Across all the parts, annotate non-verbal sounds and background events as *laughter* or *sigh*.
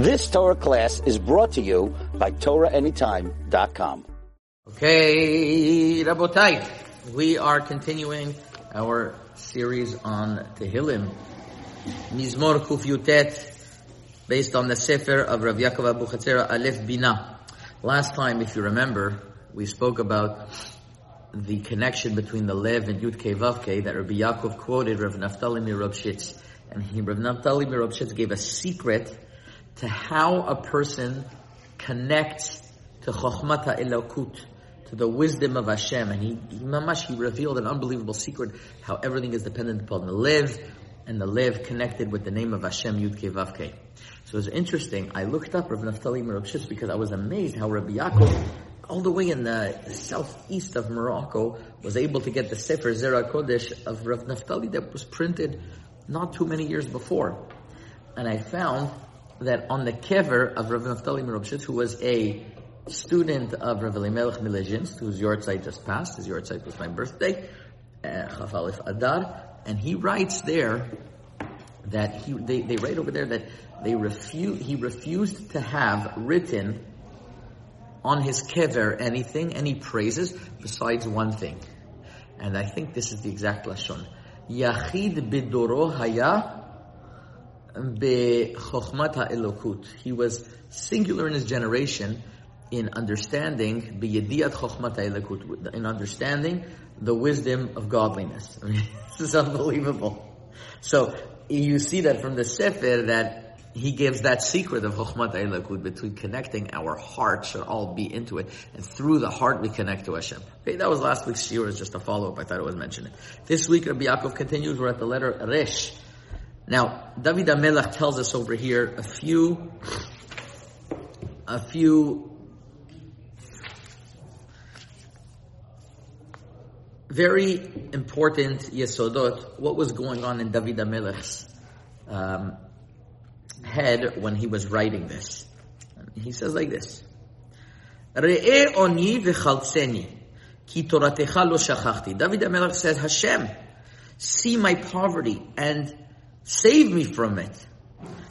This Torah class is brought to you by TorahAnytime.com. Okay, Rabotai, we are continuing our series on Tehillim, Mizmor Kuf Yutet, based on the Sefer of Rav Yaakov Abu Chatzera Aleph Bina. Last time, if you remember, we spoke about the connection between the Lev and Yud Kei that Rabbi Yaakov quoted Rav Naftali Mirobshitz. And he, Rav Naftali Mirobshitz gave a secret to how a person connects to Chochmata Elokut, to the wisdom of Hashem. And he, he, mamash, he revealed an unbelievable secret, how everything is dependent upon the lev, and the lev connected with the name of Hashem Yud Kei Vav Kei. So it was interesting. I looked up Rav Naftali Mirobshitz because I was amazed how Rabbi Yaakov all the way in the southeast of Morocco, was able to get the Sefer Zera Kodesh of Rav Naftali that was printed not too many years before. And I found that on the kever of Rav Naftali Merobshitz, who was a student of Rav Elimelech Milezhinsk, whose yahrzeit just passed, his yahrzeit was my birthday, uh, Aleph Adar, and he writes there that he, they, they write over there that they refuse, he refused to have written on his kever anything, any praises, besides one thing. And I think this is the exact lashon. Yachid bidoro haya bechokhmat elokut. He was singular in his generation in understanding biyediyat chokhmat elokut, in understanding the wisdom of godliness. *laughs* I mean, this is unbelievable. So you see that from the sefer that he gives that secret of Chokhmat Elokut between connecting our heart should all be into it, and through the heart we connect to Hashem. Okay, that was last week's shiur, was just a follow-up, I thought it was mentioned. This week Rabbi Yaakov continues, we're at the letter Resh. Now, David HaMelech tells us over here a few, a few very important yesodot, what was going on in David HaMelech's um, head when he was writing this. He says like this, Re'e oni v'chaltzeni, ki toratecha lo shachachti. David HaMelech says, Hashem, see my poverty and save me from it,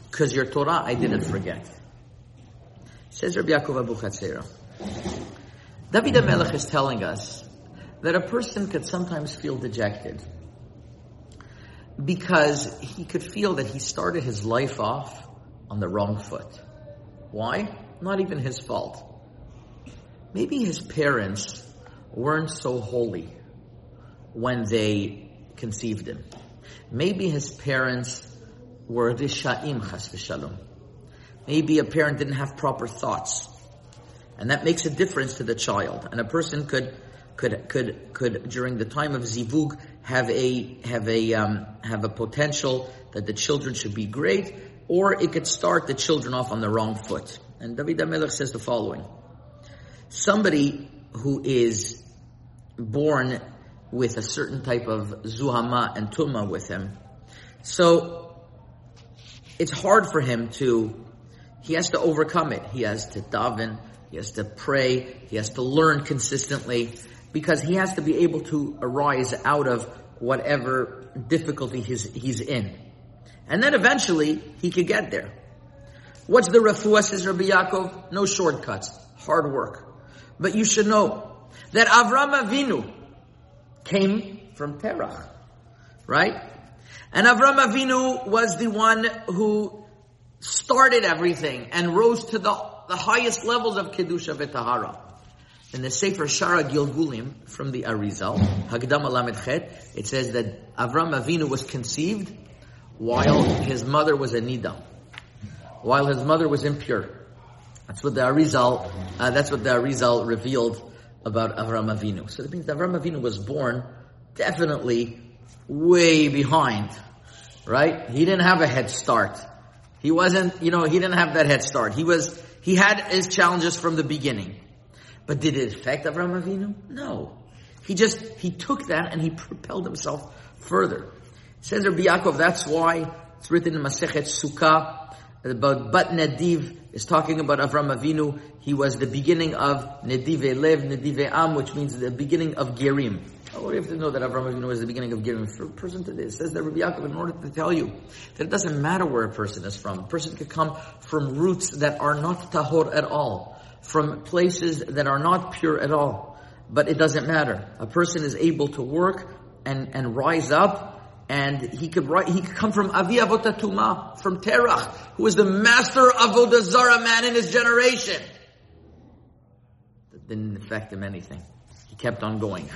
because your Torah I didn't forget. Says Rabbi Yaakov Abu Chatzera. David HaMelech is telling us that a person could sometimes feel dejected because he could feel that he started his life off on the wrong foot. Why? Not even his fault. Maybe his parents weren't so holy when they conceived him. Maybe his parents were rishaim chas v'shalom. Maybe a parent didn't have proper thoughts. And that makes a difference to the child. And a person could, could, could, could, during the time of zivug, have a, have a, um, have a potential that the children should be great, or it could start the children off on the wrong foot. And David HaMelech says the following. Somebody who is born with a certain type of zuhama and tumma with him, so it's hard for him to, he has to overcome it. He has to daven, he has to pray, he has to learn consistently, because he has to be able to arise out of whatever difficulty he's, he's in. And then eventually he could get there. What's the refuah, says Rabbi Yaakov? No shortcuts. Hard work. But you should know that Avram Avinu came from Terach. Right? And Avram Avinu was the one who started everything and rose to the, the highest levels of Kedusha V'Tahara. In the Sefer Sha'ar HaGilgulim from the Arizal, Hagdam Alamed Chet, it says that Avram Avinu was conceived while his mother was a nida, while his mother was impure. That's what the Arizal, uh, that's what the Arizal revealed about Avram Avinu. So that means Avram Avinu was born definitely way behind, right? He didn't have a head start. He wasn't, you know, he didn't have that head start. He was, he had his challenges from the beginning. But did it affect Avram Avinu? No. He just, he took that and he propelled himself further. Says Rabbi Yaakov, that's why it's written in Masechet Sukkah about Bat Nediv is talking about Avram Avinu. He was the beginning of Nedive Lev, Nedive Am, which means the beginning of Gerim. What do have to know that Avram Avinu was the beginning of Gerim? for a person today? It says that Rabbi Yaakov, in order to tell you that it doesn't matter where a person is from. A person could come from roots that are not tahor at all, from places that are not pure at all. But it doesn't matter. A person is able to work and, and rise up and he could write, he could come from Avi Avotatuma, from Terach, who was the master of Zara man in his generation. That didn't affect him anything He kept on going.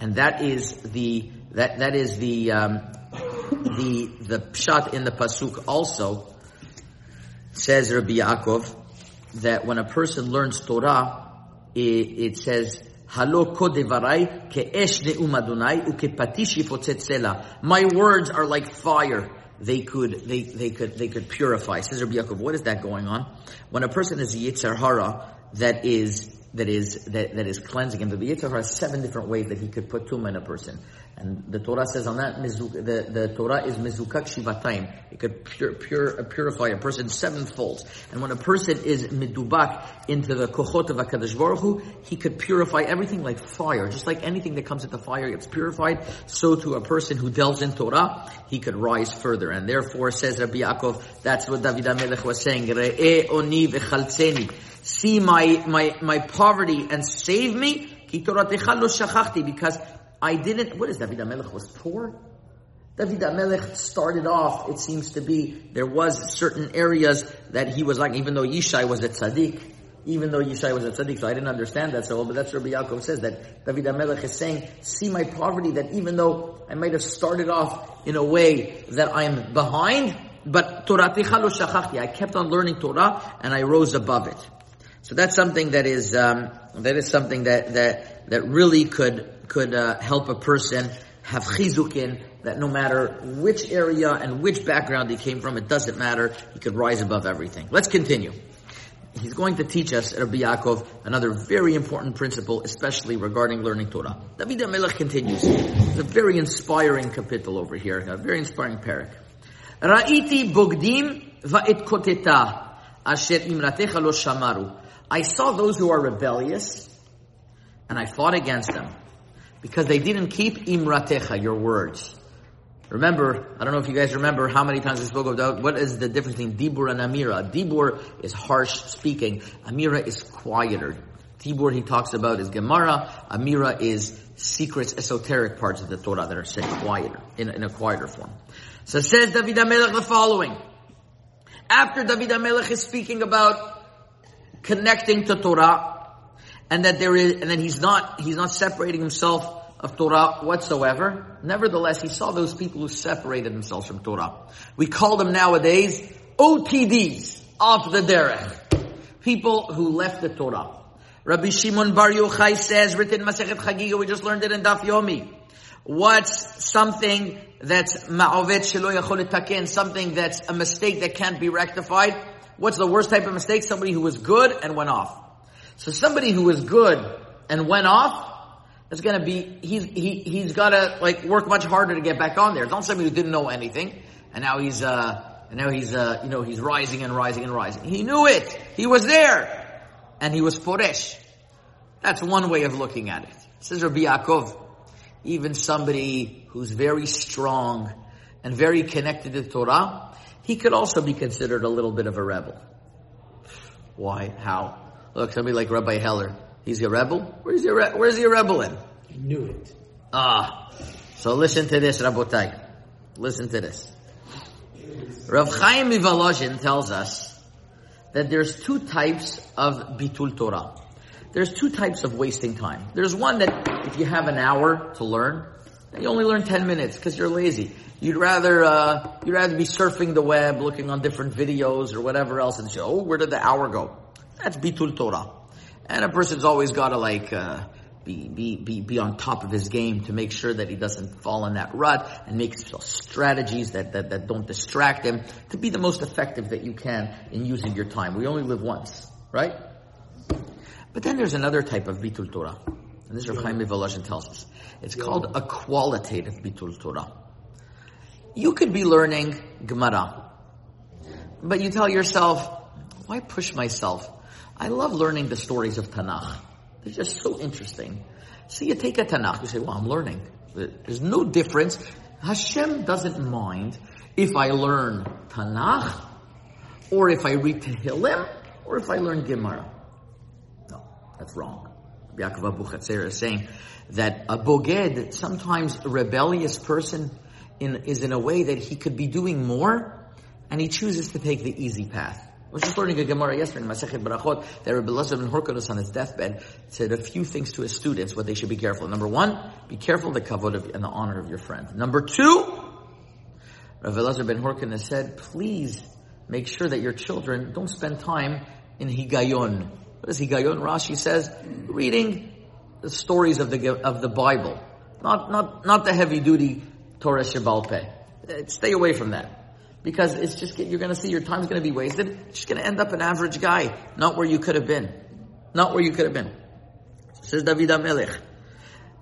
And that is the that that is the um, the the pshat in the pasuk also says Rabbi Yaakov that when a person learns Torah, it, it says Halo u'kepatish um yifotzet My words are like fire. They could, they, they could, they could purify. Says Rabbi Yaakov, what is that going on? When a person is Yetzer Hara, that is that is that, that is cleansing him. The Yetzer has seven different ways that he could put tumah in a person, and the Torah says on that the, the Torah is mizukak shivatayim. It could pure, pure, uh, purify a person sevenfold. And when a person is midubak into the kochot of Hakadosh Baruch Hu, he could purify everything like fire, just like anything that comes into fire gets purified. So to a person who delves in Torah, he could rise further. And therefore, says Rabbi Yaakov, that's what David HaMelech was saying. Re'e oni v'chaltzeni see my, my, my poverty and save me, because I didn't, what is David HaMelech was poor? David HaMelech started off, it seems to be, there was certain areas that he was like, even though Yishai was a tzaddik, even though Yishai was a tzaddik, so I didn't understand that so well, but that's Rabbi Yaakov says that David HaMelech is saying, see my poverty, that even though I might have started off in a way that I'm behind, but Torah I kept on learning Torah and I rose above it. So that's something that is um, that is something that that that really could could uh, help a person have chizukin. That no matter which area and which background he came from, it doesn't matter. He could rise above everything. Let's continue. He's going to teach us, Rabbi Yaakov, another very important principle, especially regarding learning Torah. David HaMelech continues. It's a very inspiring kapitel over here, a very inspiring parak. Ra'iti bogdim va'it koteta asher imratecha lo shamaru. I saw those who are rebellious, and I fought against them because they didn't keep imratecha, your words. Remember, I don't know if you guys remember how many times we spoke about what is the difference between dibur and amira. Dibur is harsh speaking. Amira is quieter. Dibur he talks about is Gemara. Amira is secrets, esoteric parts of the Torah that are said quieter, in, in a quieter form. So says David HaMelech the following. After David HaMelech is speaking about connecting to Torah, and that there is, and then he's not, he's not separating himself of Torah whatsoever. Nevertheless, he saw those people who separated themselves from Torah. We call them nowadays OTDs, off the derech. People who left the Torah. Rabbi Shimon Bar Yochai says, written Masechet Chagiga, we just learned it in Daf Yomi. What's something that's ma'ovet shelo yachol something that's a mistake that can't be rectified? What's the worst type of mistake? Somebody who was good and went off. So somebody who was good and went off is to be he's he he's got to like work much harder to get back on there. It's not somebody who didn't know anything and now he's uh and now he's uh you know he's rising and rising and rising. He knew it. He was there and he was poresh. That's one way of looking at it. Says Rabbi Yaakov, even somebody who's very strong and very connected to Torah, he could also be considered a little bit of a rebel. Why? How? Look, somebody like Rabbi Heller. He's a rebel? Where's he a, re- where's he a rebel in? He knew it. Ah. So listen to this, Rabotai. Listen to this. Rav Chaim Mivolozhin tells us that there's two types of bitul Torah. There's two types of wasting time. There's one that if you have an hour to learn, you only learn 10 minutes because you're lazy. You'd rather, uh, you'd rather be surfing the web, looking on different videos or whatever else and say, oh, where did the hour go? That's bitul Torah. And a person's always gotta like, uh, be, be, be, be on top of his game to make sure that he doesn't fall in that rut and make strategies that, that, that don't distract him to be the most effective that you can in using your time. We only live once, right? But then there's another type of bitul Torah. And this is Rav Chaim Volozhin tells us. It's called a qualitative bitul Torah. You could be learning Gemara, but you tell yourself, why push myself? I love learning the stories of Tanakh. They're just so interesting. So you take a Tanakh, you say, well, I'm learning. There's no difference. Hashem doesn't mind if I learn Tanakh, or if I read Tehillim, or if I learn Gemara. No, that's wrong. Yaakov Abu is saying that a boged, sometimes a rebellious person, in, is in a way that he could be doing more, and he chooses to take the easy path. I was just learning a Gemara yesterday in Masechet Barachot that Rabbi Elazar ben Horkonos on his deathbed said a few things to his students what they should be careful. Number one, be careful the kavod of, and the honor of your friend. Number two, Rabbi Elazar ben Horkonos said, please make sure that your children don't spend time in higayon. What is higayon? Rashi says, reading the stories of the of the Bible, not not not the heavy duty Torah Shebal Peh. Uh, stay away from that because it's just you're going to see your time's going to be wasted. You're just going to end up an average guy, not where you could have been, not where you could have been. Says David HaMelech,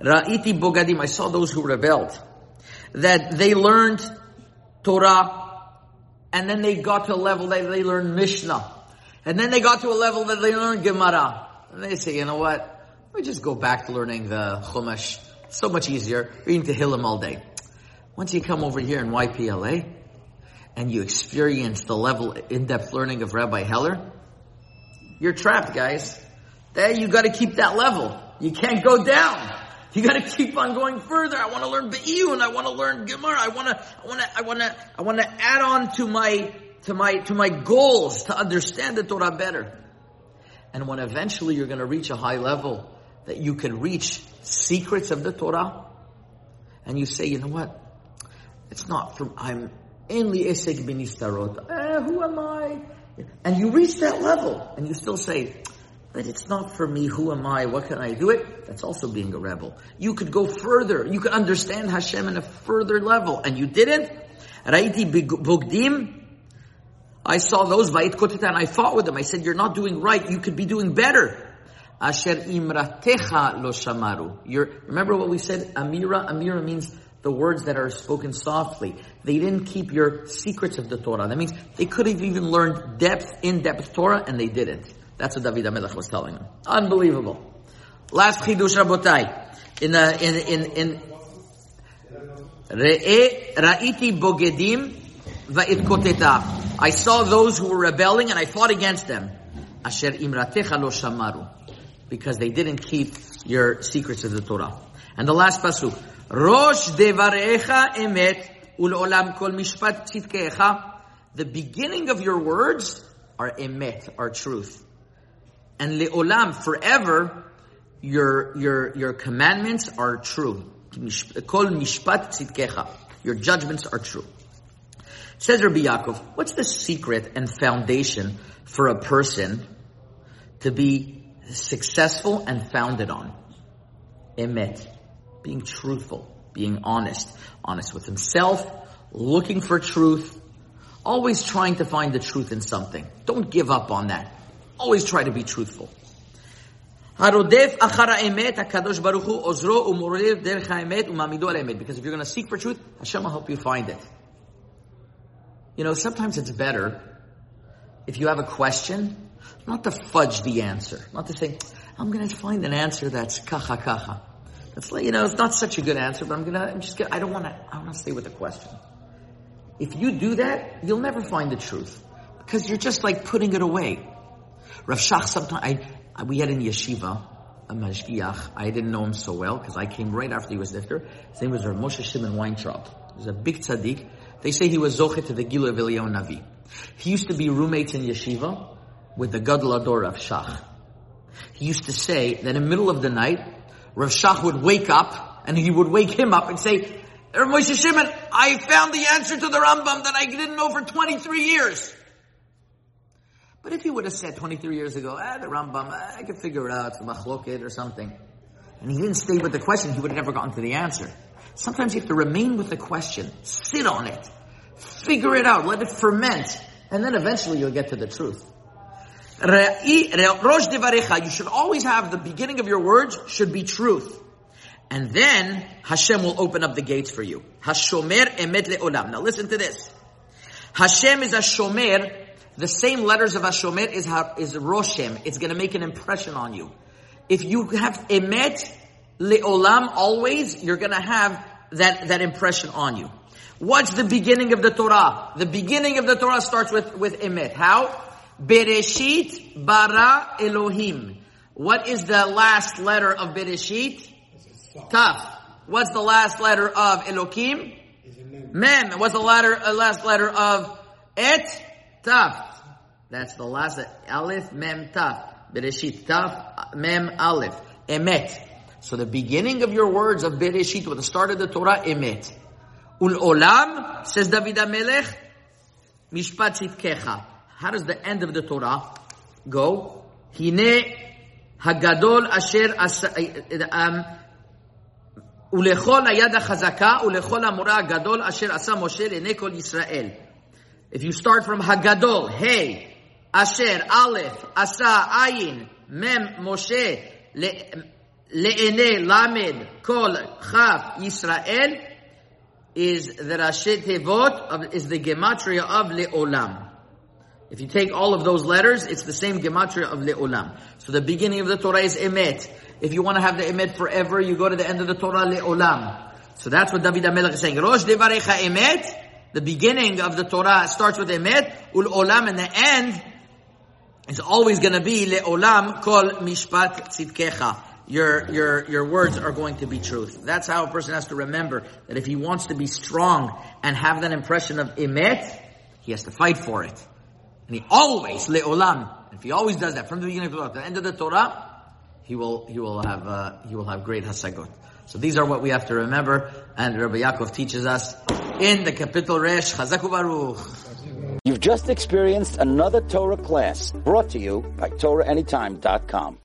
Ra'iti bogadim. I saw those who rebelled, that they learned Torah, and then they got to a level that they learned Mishnah, and then they got to a level that they learned Gemara, and they say, you know what? We just go back to learning the Chumash. So much easier reading Tehillim all day. Once you come over here in YPLA, and you experience the level in-depth learning of Rabbi Heller, you're trapped, guys. There you gotta keep that level. You can't go down. You gotta keep on going further. I wanna learn Be'iyun, I wanna learn Gemara, I wanna, I wanna, I wanna, I wanna add on to my, to my, to my goals to understand the Torah better. And when eventually you're gonna reach a high level that you can reach secrets of the Torah, and you say, you know what? It's not from, I'm, Enli esek binistarot. Eh, who am I? And you reach that level, and you still say, but it's not for me. Who am I? What can I do it? That's also being a rebel. You could go further. You could understand Hashem in a further level, and you didn't. Raiti bugdim. I saw those vayit koteta, and I fought with them. I said, "You're not doing right. You could be doing better." Asher imratecha lo shamaru. You remember what we said? Amira. Amira means the words that are spoken softly. They didn't keep your secrets of the Torah. That means they could have even learned depth, in-depth Torah, and they didn't. That's what David HaMelech was telling them. Unbelievable. Last chidush rabotai. In, uh, in, in, in, Ra'iti bogedim va'it I saw those who were rebelling and I fought against them. Asher imratecha lo shamaru. Because they didn't keep your secrets of the Torah. And the last pasuk. Rosh devarecha emet ul'olam kol mishpat tzidkecha. The beginning of your words are emet, are truth. And le'olam, forever, your, your, your commandments are true. Kol mishpat tzidkecha. Your judgments are true. Says Rabbi Yaakov, what's the secret and foundation for a person to be successful and founded on? Emet being truthful, being honest, honest with himself, looking for truth, always trying to find the truth in something. Don't give up on that. Always try to be truthful. Because if you're going to seek for truth, Hashem will help you find it. You know, sometimes it's better if you have a question, not to fudge the answer, not to say, I'm going to find an answer that's kacha kacha. It's like, you know, it's not such a good answer, but I'm gonna, I'm just gonna, I don't wanna, I wanna stay with the question. If you do that, you'll never find the truth. Because you're just like putting it away. Rav Shach, sometimes, I, we had in yeshiva, a mashgiach, I didn't know him so well, because I came right after he was nifter. His name was Rav Moshe Shimon Weintraub. He was a big tzaddik. They say he was zochet to the Gilu of Eliyahu Navi. He used to be roommates in yeshiva with the Gadol HaDor of Shach. He used to say that in the middle of the night, Rav Shach would wake up and he would wake him up and say, Rav Moshe Shimon, I found the answer to the Rambam that I didn't know for 23 years. But if he would have said 23 years ago, ah, the Rambam, ah, I can figure it out, it's a machloket or something. And he didn't stay with the question, he would have never gotten to the answer. Sometimes you have to remain with the question, sit on it, figure it out, let it ferment, and then eventually you'll get to the truth. You should always have the beginning of your words should be truth. And then Hashem will open up the gates for you. Hashomer emet le'olam. Now listen to this. Hashem is a shomer. The same letters of Hashomer is, is Roshem. It's going to make an impression on you. If you have emet, le'olam, always, you're gonna have that, that impression on you. What's the beginning of the Torah? The beginning of the Torah starts with, with emet. How? Bereshit bara Elohim. What is the last letter of Bereshit? Taf. What's the last letter of Elohim? Mem. What's the letter, uh, last letter of Et? Taf. That's the last, Aleph, Mem, Taf. Bereshit, Taf, Mem, Aleph. Emet. So the beginning of your words of Bereshit, with the start of the Torah, Emet. Ul olam, says David HaMelech, Mishpat Tzidkecha. How does the end of the Torah go? Hine hagadol asher um, ולכל היד החזקה ולכל המורה הגדול אשר עשה משה לעיני כל ישראל. If you start from הגדול, ה', אשר, א', עשה, עין, מ', משה, Le'ene Lamed Kol Chav Yisrael is the Rashei Tevot, is the Gematria of Le'olam. If you take all of those letters, it's the same Gematria of Le'olam. So the beginning of the Torah is Emet. If you want to have the Emet forever, you go to the end of the Torah Le'olam. So that's what David HaMelech is saying. Rosh Devarecha Emet. The beginning of the Torah starts with Emet, Ul'olam, and the end is always going to be Le'olam Kol Mishpat Tzidkecha your, your, your words are going to be truth. That's how a person has to remember that if he wants to be strong and have that impression of emet, he has to fight for it. And he always, le'olam, if he always does that from the beginning of the Torah to the end of the Torah, he will, he will have, uh, he will have great hasagot. So these are what we have to remember, and Rabbi Yaakov teaches us in the kapitel Resh, Chazaku Baruch. You've just experienced another Torah class brought to you by TorahAnytime.com.